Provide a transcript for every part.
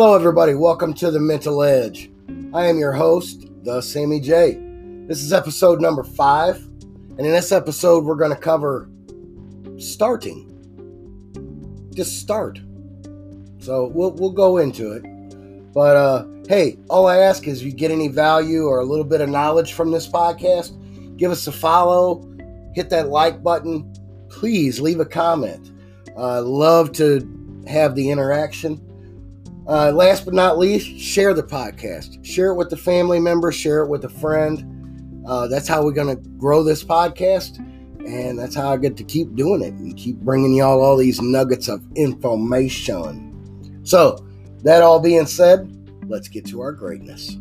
Hello, everybody. Welcome to the Mental Edge. I am your host, the Sammy J. This is episode number five, and in this episode, we're going to cover starting. Just start. So we'll we'll go into it. But uh, hey, all I ask is, if you get any value or a little bit of knowledge from this podcast, give us a follow, hit that like button. Please leave a comment. Uh, love to have the interaction. Uh, last but not least, share the podcast. Share it with the family member, share it with a friend. Uh, that's how we're going to grow this podcast. And that's how I get to keep doing it and keep bringing y'all all these nuggets of information. So, that all being said, let's get to our greatness.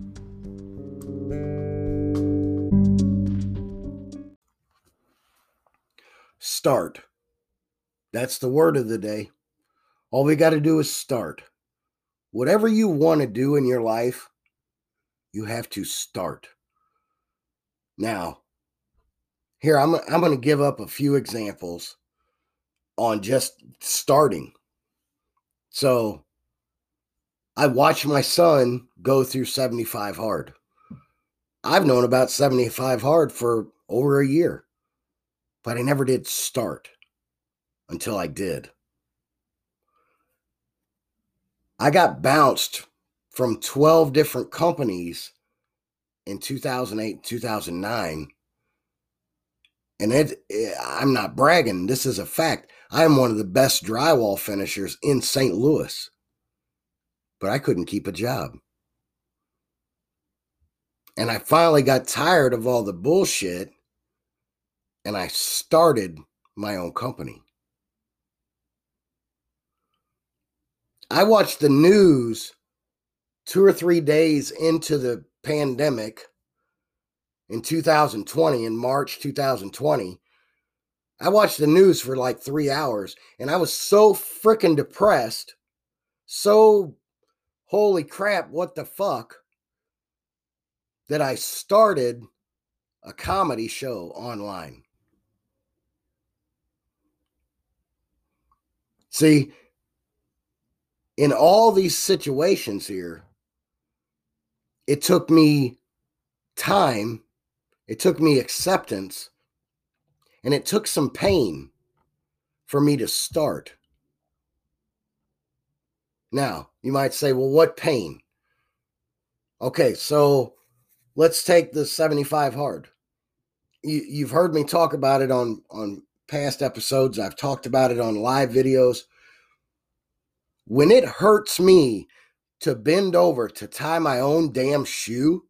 Start. That's the word of the day. All we got to do is start. Whatever you want to do in your life, you have to start. Now, here I'm I'm going to give up a few examples on just starting. So, I watched my son go through 75 hard. I've known about 75 hard for over a year, but I never did start until I did. I got bounced from 12 different companies in 2008, 2009. And it, I'm not bragging. This is a fact. I am one of the best drywall finishers in St. Louis, but I couldn't keep a job. And I finally got tired of all the bullshit and I started my own company. I watched the news two or three days into the pandemic in 2020, in March 2020. I watched the news for like three hours and I was so freaking depressed. So, holy crap, what the fuck, that I started a comedy show online. See, in all these situations here, it took me time, it took me acceptance, and it took some pain for me to start. Now, you might say, well, what pain? Okay, so let's take the 75 hard. You, you've heard me talk about it on, on past episodes. I've talked about it on live videos when it hurts me to bend over to tie my own damn shoe,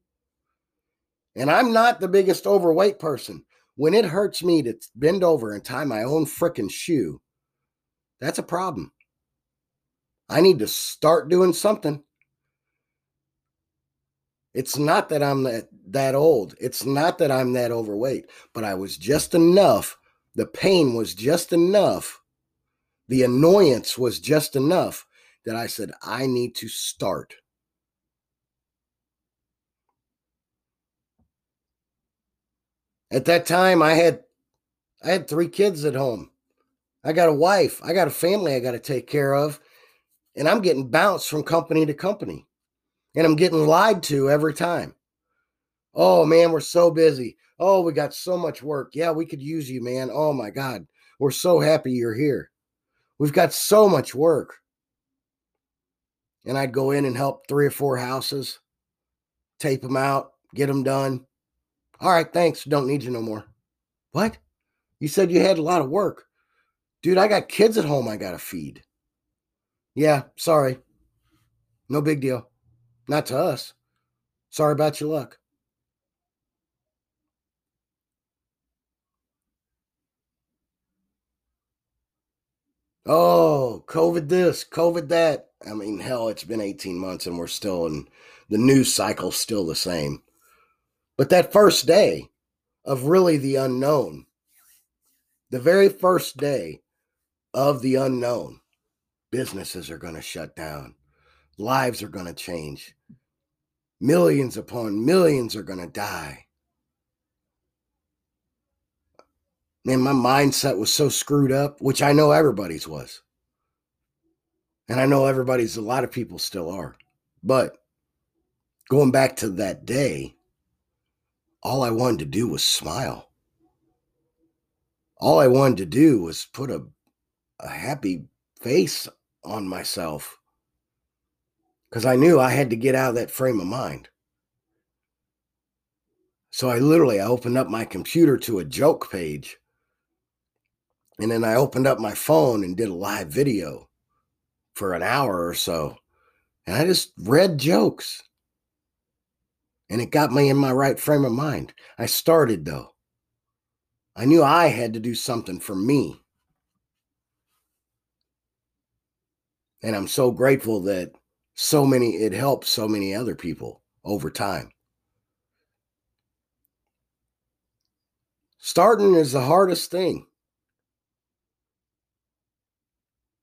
and I'm not the biggest overweight person, when it hurts me to bend over and tie my own freaking shoe, that's a problem. I need to start doing something. It's not that I'm that, that old. It's not that I'm that overweight, but I was just enough. The pain was just enough. The annoyance was just enough that I said, I need to start. At that time, I had I had three kids at home. I got a wife. I got a family I got to take care of. And I'm getting bounced from company to company. And I'm getting lied to every time. Oh, man, we're so busy. Oh, we got so much work. Yeah, we could use you, man. Oh, my God. We're so happy you're here. We've got so much work and I'd go in and help three or four houses, tape them out, get them done. All right, thanks. Don't need you no more. What? You said you had a lot of work. Dude, I got kids at home I got to feed. Yeah, sorry. No big deal. Not to us. Sorry about your luck. Oh, COVID this, COVID that. I mean, hell, it's been 18 months and we're still in the news cycle, still the same. But that first day of really the unknown, the very first day of the unknown, businesses are going to shut down, lives are going to change, millions upon millions are going to die. Man, my mindset was so screwed up, which I know everybody's was. And I know everybody's, a lot of people still are. But going back to that day, all I wanted to do was smile. All I wanted to do was put a, a happy face on myself because I knew I had to get out of that frame of mind. So I literally I opened up my computer to a joke page. And then I opened up my phone and did a live video for an hour or so. And I just read jokes. And it got me in my right frame of mind. I started though. I knew I had to do something for me. And I'm so grateful that so many, it helped so many other people over time. Starting is the hardest thing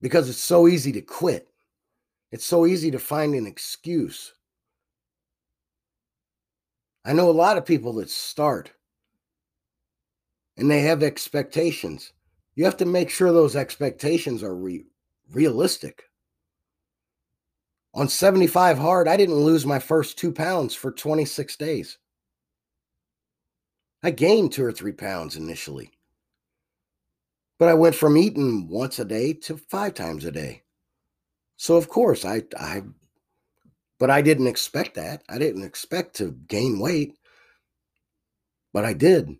because it's so easy to quit. It's so easy to find an excuse. I know a lot of people that start and they have expectations. You have to make sure those expectations are re- realistic. On 75 hard, I didn't lose my first two pounds for 26 days. I gained two or three pounds initially. But I went from eating once a day to five times a day. So of course I I but I didn't expect that. I didn't expect to gain weight. But I did.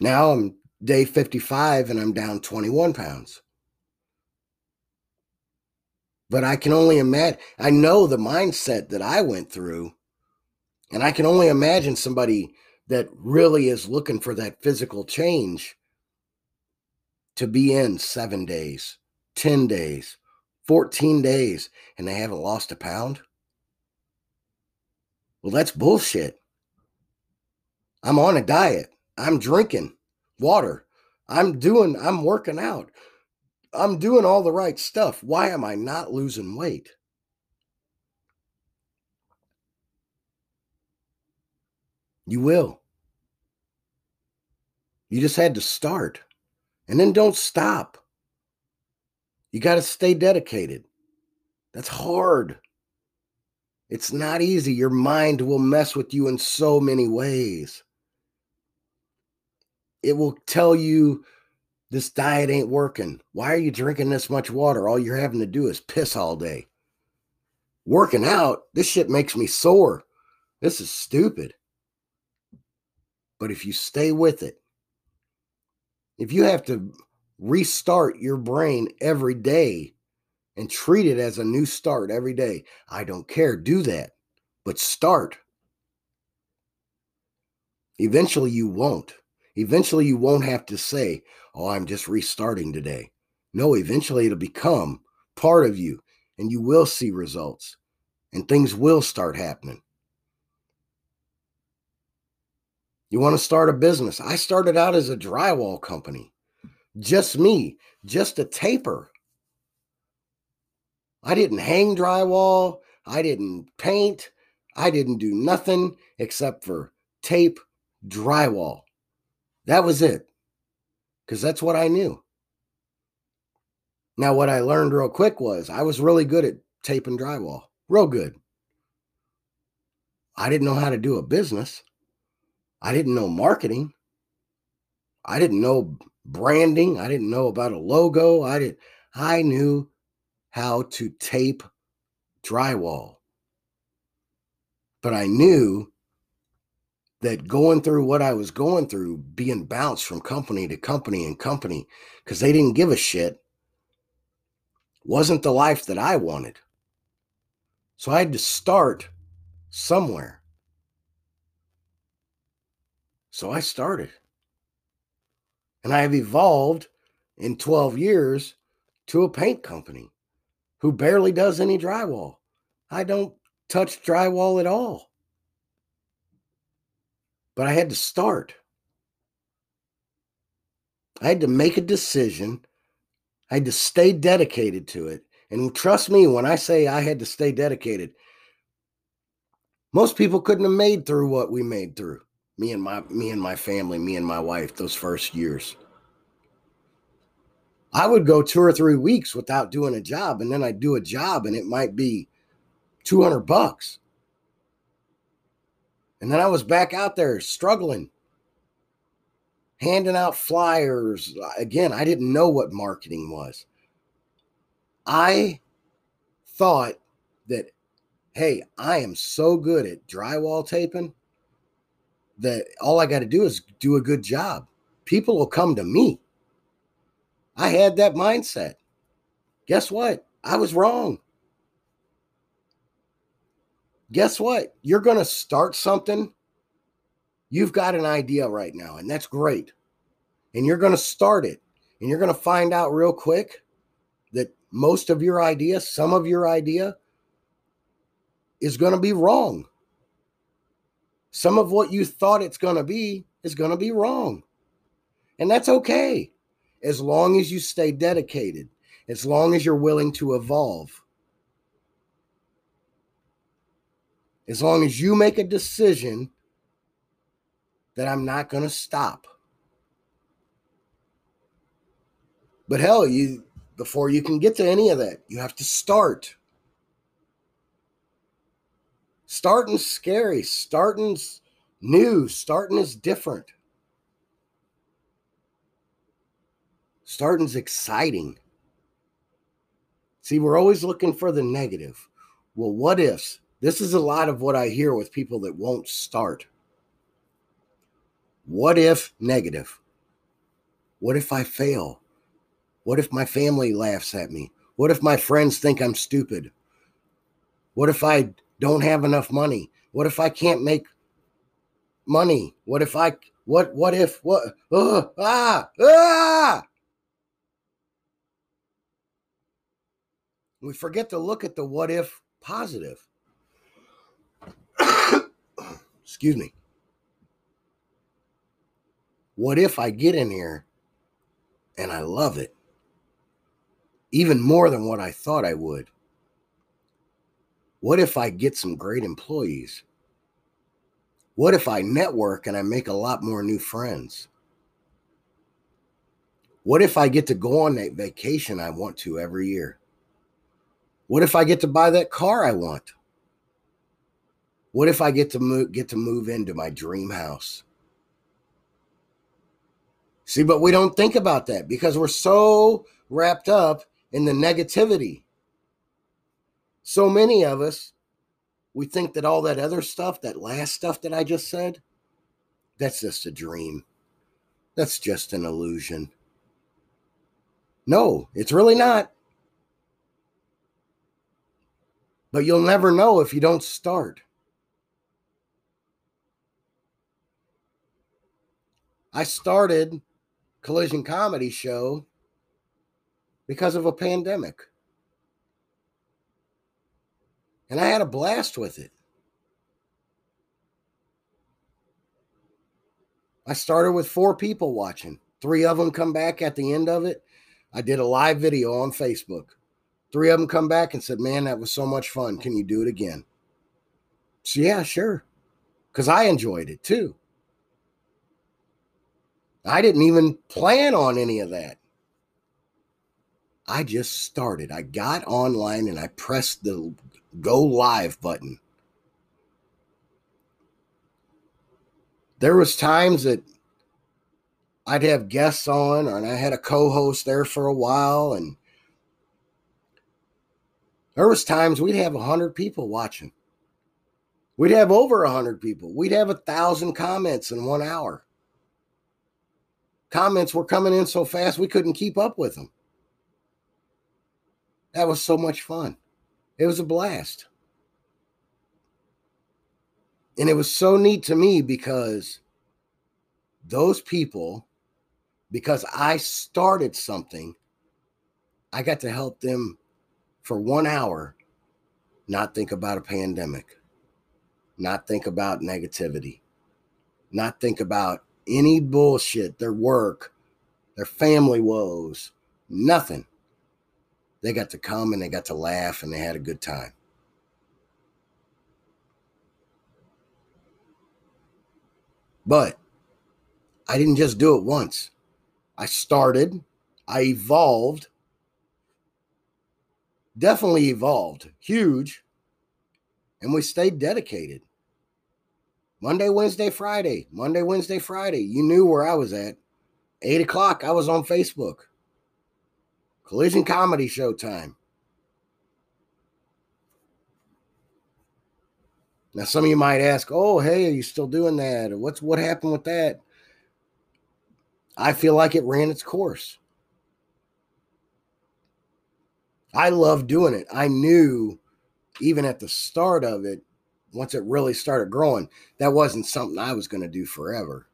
Now I'm day 55 and I'm down 21 pounds. But I can only imagine, I know the mindset that I went through, and I can only imagine somebody that really is looking for that physical change to be in seven days, 10 days, 14 days, and they haven't lost a pound? Well, that's bullshit. I'm on a diet. I'm drinking water. I'm doing, I'm working out. I'm doing all the right stuff. Why am I not losing weight? You will. You just had to start and then don't stop. You got to stay dedicated. That's hard. It's not easy. Your mind will mess with you in so many ways. It will tell you this diet ain't working. Why are you drinking this much water? All you're having to do is piss all day. Working out, this shit makes me sore. This is stupid. But if you stay with it, if you have to restart your brain every day and treat it as a new start every day, I don't care. Do that, but start. Eventually, you won't. Eventually, you won't have to say, Oh, I'm just restarting today. No, eventually, it'll become part of you and you will see results and things will start happening. You want to start a business? I started out as a drywall company, just me, just a taper. I didn't hang drywall, I didn't paint, I didn't do nothing except for tape drywall. That was it, because that's what I knew. Now, what I learned real quick was I was really good at taping drywall, real good. I didn't know how to do a business. I didn't know marketing. I didn't know branding. I didn't know about a logo. I did I knew how to tape drywall. But I knew that going through what I was going through, being bounced from company to company and company because they didn't give a shit, wasn't the life that I wanted. So I had to start somewhere. So I started. And I have evolved in 12 years to a paint company who barely does any drywall. I don't touch drywall at all. But I had to start. I had to make a decision. I had to stay dedicated to it. And trust me when I say I had to stay dedicated, most people couldn't have made through what we made through me and my me and my family, me and my wife those first years. I would go two or three weeks without doing a job, and then I'd do a job, and it might be 200 bucks. And then I was back out there struggling, handing out flyers. Again, I didn't know what marketing was. I thought that, hey, I am so good at drywall taping that all I got to do is do a good job. People will come to me. I had that mindset. Guess what? I was wrong. Guess what? You're going to start something. You've got an idea right now, and that's great. And you're going to start it. And you're going to find out real quick that most of your idea, some of your idea, is going to be wrong. Some of what you thought it's going to be is going to be wrong. And that's okay as long as you stay dedicated, as long as you're willing to evolve. As long as you make a decision that I'm not going to stop. But hell, you before you can get to any of that, you have to start. Starting's scary. Starting's new. Starting is different. Starting's exciting. See, we're always looking for the negative. Well, what ifs? This is a lot of what I hear with people that won't start. What if negative? What if I fail? What if my family laughs at me? What if my friends think I'm stupid? What if I don't have enough money? What if I can't make money? What if I what what if what uh, ah ah We forget to look at the what if positive. Excuse me. What if I get in here and I love it? Even more than what I thought I would. What if I get some great employees? What if I network and I make a lot more new friends? What if I get to go on that vacation I want to every year? What if I get to buy that car I want? What if I get to move get to move into my dream house? See, but we don't think about that because we're so wrapped up in the negativity. So many of us, we think that all that other stuff, that last stuff that I just said, that's just a dream. That's just an illusion. No, it's really not. But you'll never know if you don't start. I started Collision Comedy Show because of a pandemic. And I had a blast with it. I started with four people watching. Three of them come back at the end of it. I did a live video on Facebook. Three of them come back and said, Man, that was so much fun. Can you do it again? So, yeah, sure. Because I enjoyed it too. I didn't even plan on any of that. I just started. I got online and I pressed the go live button. There was times that I'd have guests on and I had a co-host there for a while and there was times we'd have 100 people watching. We'd have over 100 people. We'd have a thousand comments in one hour. Comments were coming in so fast we couldn't keep up with them. That was so much fun. It was a blast. And it was so neat to me because those people, because I started something, I got to help them for one hour not think about a pandemic, not think about negativity, not think about any bullshit, their work, their family woes, nothing. They got to come and they got to laugh and they had a good time. But I didn't just do it once. I started, I evolved, definitely evolved, huge, and we stayed dedicated. Monday, Wednesday, Friday, Monday, Wednesday, Friday. You knew where I was at. Eight o'clock, I was on Facebook. Collision Comedy Showtime. Now, some of you might ask, "Oh, hey, are you still doing that? Or what's what happened with that?" I feel like it ran its course. I love doing it. I knew even at the start of it, once it really started growing, that wasn't something I was going to do forever.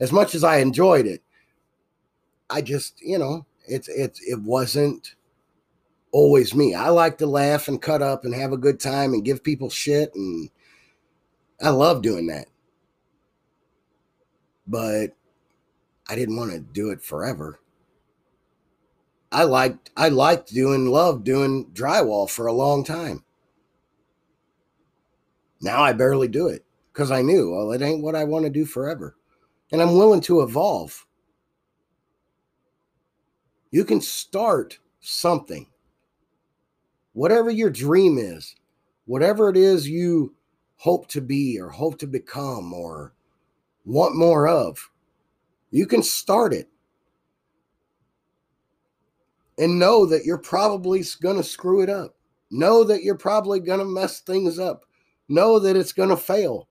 As much as I enjoyed it, I just, you know, it's it's it wasn't always me. I like to laugh and cut up and have a good time and give people shit and I love doing that. But I didn't want to do it forever. I liked I liked doing love doing drywall for a long time. Now I barely do it because I knew, well, it ain't what I want to do forever. And I'm willing to evolve. You can start something. Whatever your dream is, whatever it is you hope to be or hope to become or want more of, you can start it. And know that you're probably going to screw it up. Know that you're probably going to mess things up. Know that it's going to fail.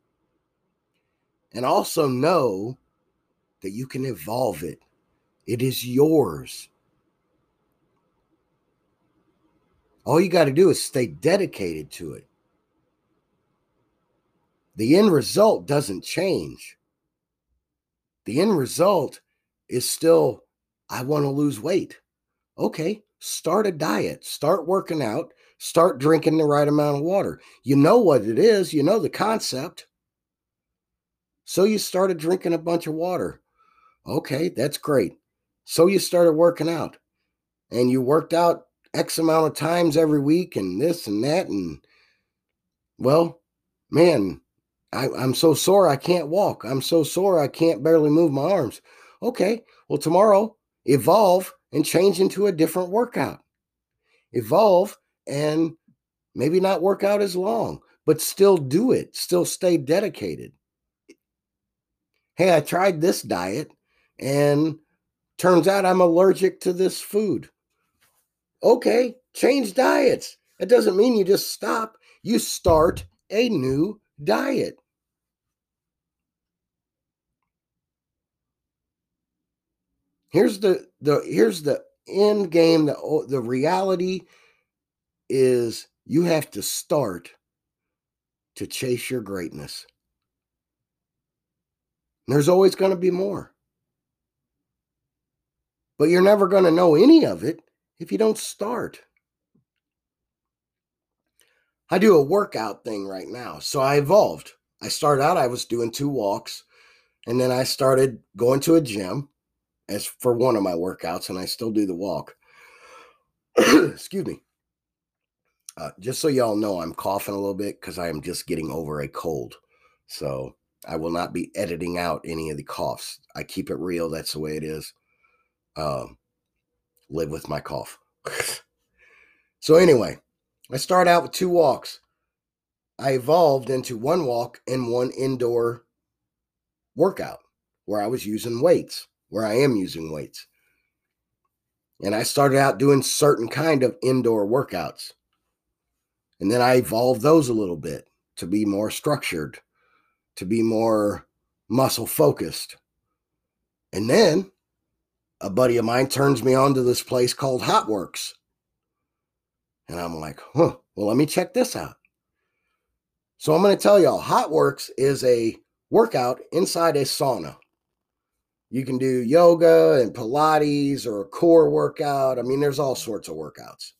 And also know that you can evolve it. It is yours. All you got to do is stay dedicated to it. The end result doesn't change. The end result is still, I want to lose weight. Okay, start a diet, start working out, start drinking the right amount of water. You know what it is, you know the concept. So you started drinking a bunch of water. Okay, that's great. So you started working out and you worked out X amount of times every week and this and that. And well, man, I, I'm so sore I can't walk. I'm so sore I can't barely move my arms. Okay, well, tomorrow evolve and change into a different workout. Evolve and maybe not work out as long, but still do it, still stay dedicated. Hey, I tried this diet and turns out I'm allergic to this food. Okay, change diets. That doesn't mean you just stop, you start a new diet. Here's the the here's the end game the oh, the reality is you have to start to chase your greatness. There's always going to be more. But you're never going to know any of it if you don't start. I do a workout thing right now. So I evolved. I started out, I was doing two walks, and then I started going to a gym as for one of my workouts, and I still do the walk. Excuse me. Uh, just so y'all know, I'm coughing a little bit because I am just getting over a cold. So I will not be editing out any of the coughs. I keep it real. That's the way it is. Um, live with my cough. so, anyway, I start out with two walks. I evolved into one walk and one indoor workout where I was using weights, where I am using weights. And I started out doing certain kind of indoor workouts. And then I evolved those a little bit to be more structured, to be more muscle focused. And then a buddy of mine turns me on to this place called HOTWORX. And I'm like, huh, well, let me check this out. So I'm going to tell y'all HOTWORX is a workout inside a sauna. You can do yoga and Pilates or a core workout. I mean, there's all sorts of workouts.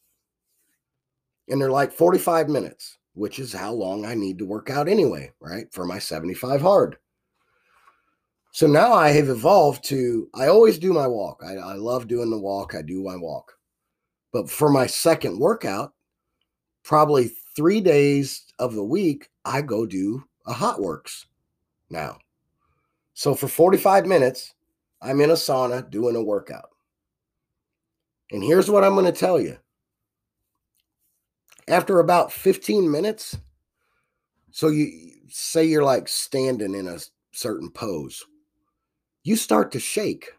And they're like 45 minutes, which is how long I need to work out anyway, right? For my 75 hard. So now I have evolved to, I always do my walk. I, I love doing the walk. I do my walk. But for my second workout, probably three days of the week, I go do a HOTWORX now. So for 45 minutes, I'm in a sauna doing a workout. And here's what I'm going to tell you. After about 15 minutes, so you say you're like standing in a certain pose, you start to shake.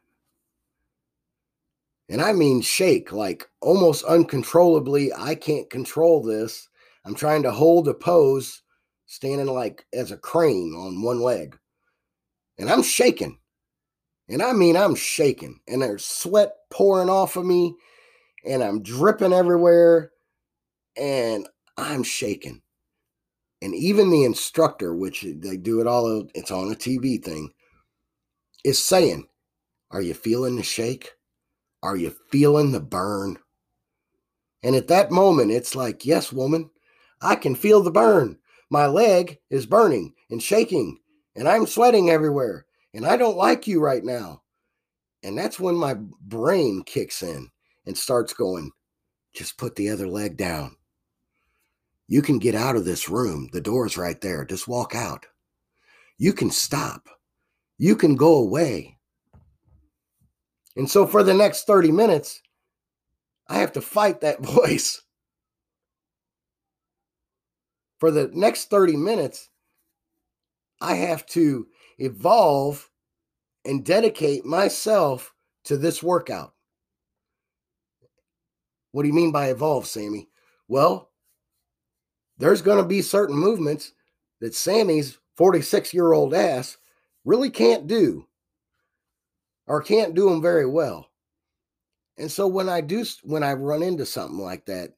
And I mean shake, like almost uncontrollably. I can't control this. I'm trying to hold a pose, standing like as a crane on one leg. And I'm shaking. And I mean, I'm shaking. And there's sweat pouring off of me. And I'm dripping everywhere. And I'm shaking. And even the instructor, which they do it all, it's on a TV thing, is saying, Are you feeling the shake? Are you feeling the burn? And at that moment, it's like, Yes, woman, I can feel the burn. My leg is burning and shaking, and I'm sweating everywhere, and I don't like you right now. And that's when my brain kicks in and starts going, Just put the other leg down. You can get out of this room. The door's right there. Just walk out. You can stop. You can go away. And so for the next 30 minutes, I have to fight that voice. For the next 30 minutes, I have to evolve and dedicate myself to this workout. What do you mean by evolve, Sammy? Well, there's going to be certain movements that Sammy's 46 year old ass really can't do or can't do them very well. And so when I do, when I run into something like that,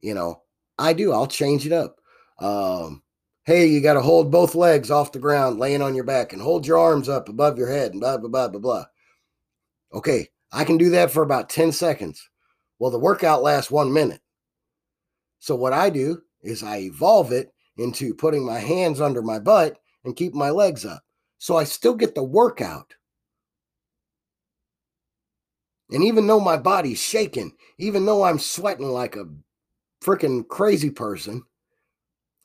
you know, I do, I'll change it up. Um, hey, you got to hold both legs off the ground, laying on your back, and hold your arms up above your head, and blah, blah, blah, blah, blah. Okay, I can do that for about 10 seconds. Well, the workout lasts one minute. So what I do is I evolve it into putting my hands under my butt and keep my legs up. So I still get the workout and even though my body's shaking, even though I'm sweating like a freaking crazy person,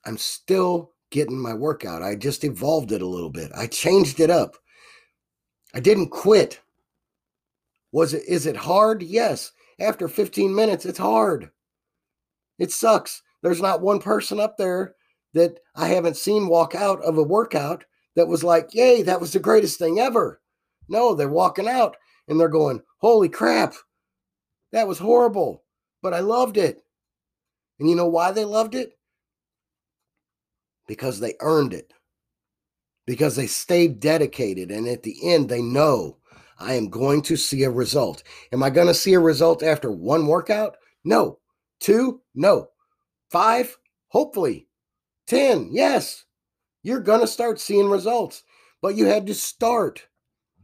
I'm still getting my workout. I just evolved it a little bit. I changed it up. I didn't quit. Was it is it hard? Yes. After 15 minutes, it's hard. It sucks. There's not one person up there that I haven't seen walk out of a workout that was like, "Yay, that was the greatest thing ever." No, they're walking out and they're going, Holy crap, that was horrible, but I loved it. And you know why they loved it? Because they earned it, because they stayed dedicated. And at the end, they know I am going to see a result. Am I going to see a result after one workout? No. Two? No. Five? Hopefully. 10? Yes. You're going to start seeing results, but you had to start.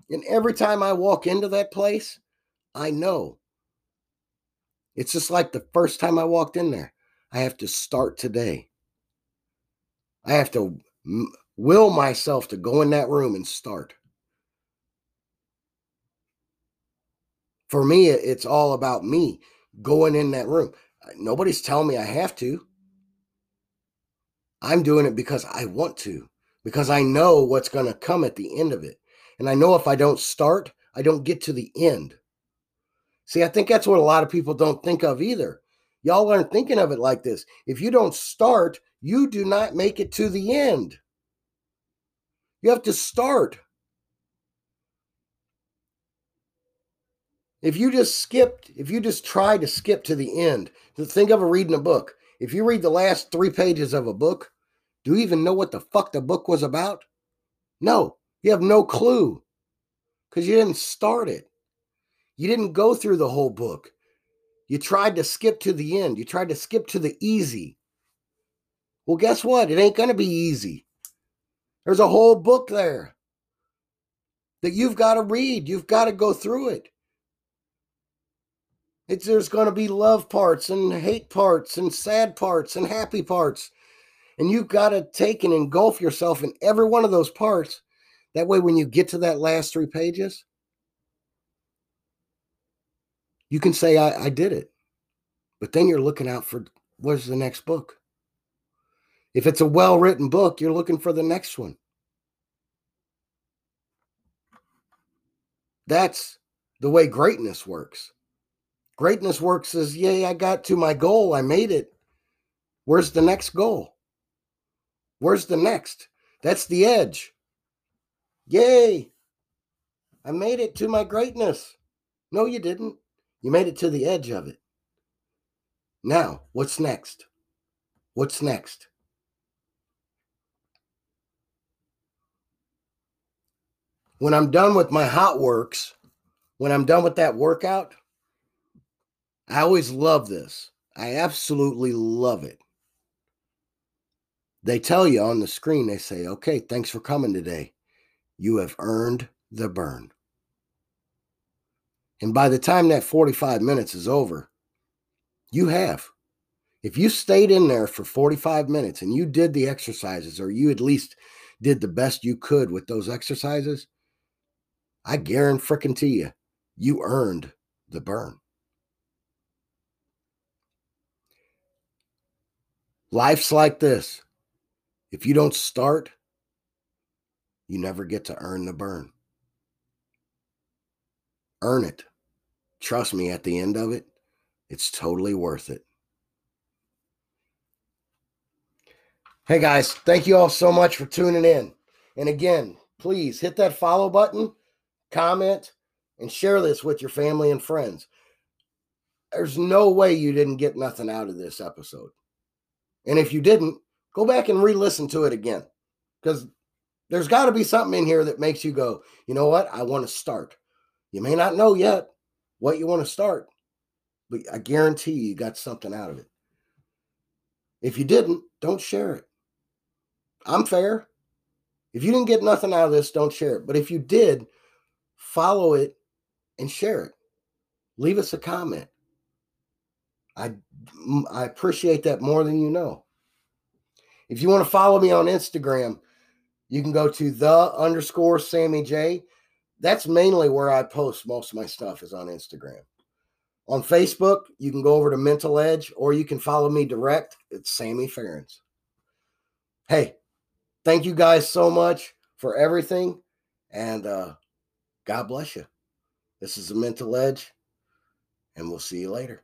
And every time I walk into that place, I know. It's just like the first time I walked in there. I have to start today. I have to will myself to go in that room and start. For me, it's all about me going in that room. Nobody's telling me I have to. I'm doing it because I want to, because I know what's going to come at the end of it. And I know if I don't start, I don't get to the end. See, I think that's what a lot of people don't think of either. Y'all aren't thinking of it like this. If you don't start, you do not make it to the end. You have to start. If you just skipped, if you just try to skip to the end, think of a reading a book. If you read the last three pages of a book, do you even know what the fuck the book was about? No, you have no clue because you didn't start it. You didn't go through the whole book. You tried to skip to the end. You tried to skip to the easy. Well, guess what? It ain't going to be easy. There's a whole book there that you've got to read. You've got to go through it. It's, there's going to be love parts and hate parts and sad parts and happy parts. And you've got to take and engulf yourself in every one of those parts. That way, when you get to that last three pages, you can say, I, I did it. But then you're looking out for what's the next book. If it's a well written book, you're looking for the next one. That's the way greatness works. Greatness works as, yay, I got to my goal. I made it. Where's the next goal? Where's the next? That's the edge. Yay. I made it to my greatness. No, you didn't. You made it to the edge of it. Now, what's next? What's next? When I'm done with my HOTWORX, when I'm done with that workout, I always love this. I absolutely love it. They tell you on the screen, they say, okay, thanks for coming today. You have earned the burn. And by the time that 45 minutes is over, you have. If you stayed in there for 45 minutes and you did the exercises, or you at least did the best you could with those exercises, I guarantee you, you earned the burn. Life's like this. If you don't start, you never get to earn the burn. Earn it. Trust me, at the end of it, it's totally worth it. Hey guys, thank you all so much for tuning in. And again, please hit that follow button, comment, and share this with your family and friends. There's no way you didn't get nothing out of this episode. And if you didn't, go back and re listen to it again because there's got to be something in here that makes you go, you know what? I want to start. You may not know yet what you want to start, but I guarantee you, you got something out of it. If you didn't, don't share it. I'm fair. If you didn't get nothing out of this, don't share it. But if you did, follow it and share it. Leave us a comment. I I appreciate that more than you know. If you want to follow me on Instagram, you can go to the underscore Sammy J. That's mainly where I post most of my stuff is on Instagram. On Facebook, you can go over to Mental Edge or you can follow me direct. It's Sammy Ferens. Hey, thank you guys so much for everything. And uh, God bless you. This is the Mental Edge, and we'll see you later.